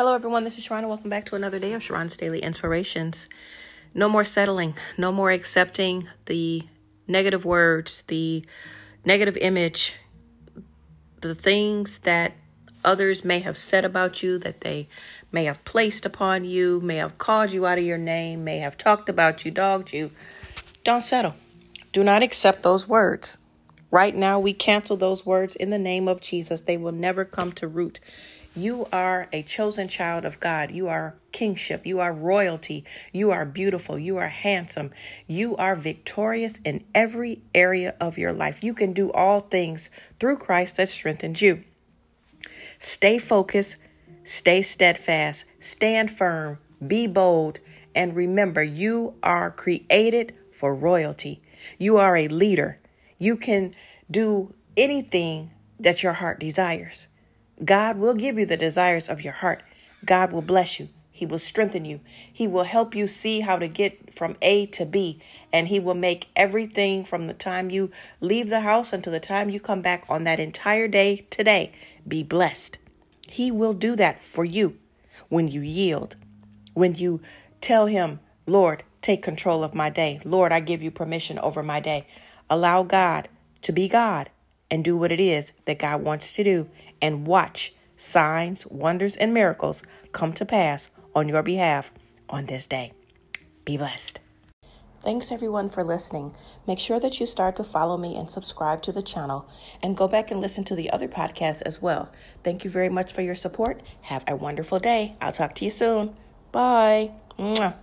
Hello, everyone. This is Sharron. Welcome back to another day of Sharron's Daily Inspirations. No more settling. No more accepting the negative words, the negative image, the things that others may have said about you, that they may have placed upon you, may have called you out of your name, may have talked about you, dogged you. Don't settle. Do not accept those words. Right now, we cancel those words in the name of Jesus. They will never come to root you are a chosen child of God. You are kingship. You are royalty. You are beautiful. You are handsome. You are victorious in every area of your life. You can do all things through Christ that strengthens you. Stay focused, stay steadfast, stand firm, be bold, and remember you are created for royalty. You are a leader. You can do anything that your heart desires. God will give you the desires of your heart. God will bless you. He will strengthen you. He will help you see how to get from A to B. And He will make everything from the time you leave the house until the time you come back on that entire day today be blessed. He will do that for you when you yield, when you tell Him, Lord, take control of my day. Lord, I give you permission over my day. Allow God to be God and do what it is that God wants to do and watch signs, wonders, and miracles come to pass on your behalf on this day. Be blessed. Thanks everyone for listening. Make sure that you start to follow me and subscribe to the channel and go back and listen to the other podcasts as well. Thank you very much for your support. Have a wonderful day. I'll talk to you soon. Bye. Mwah.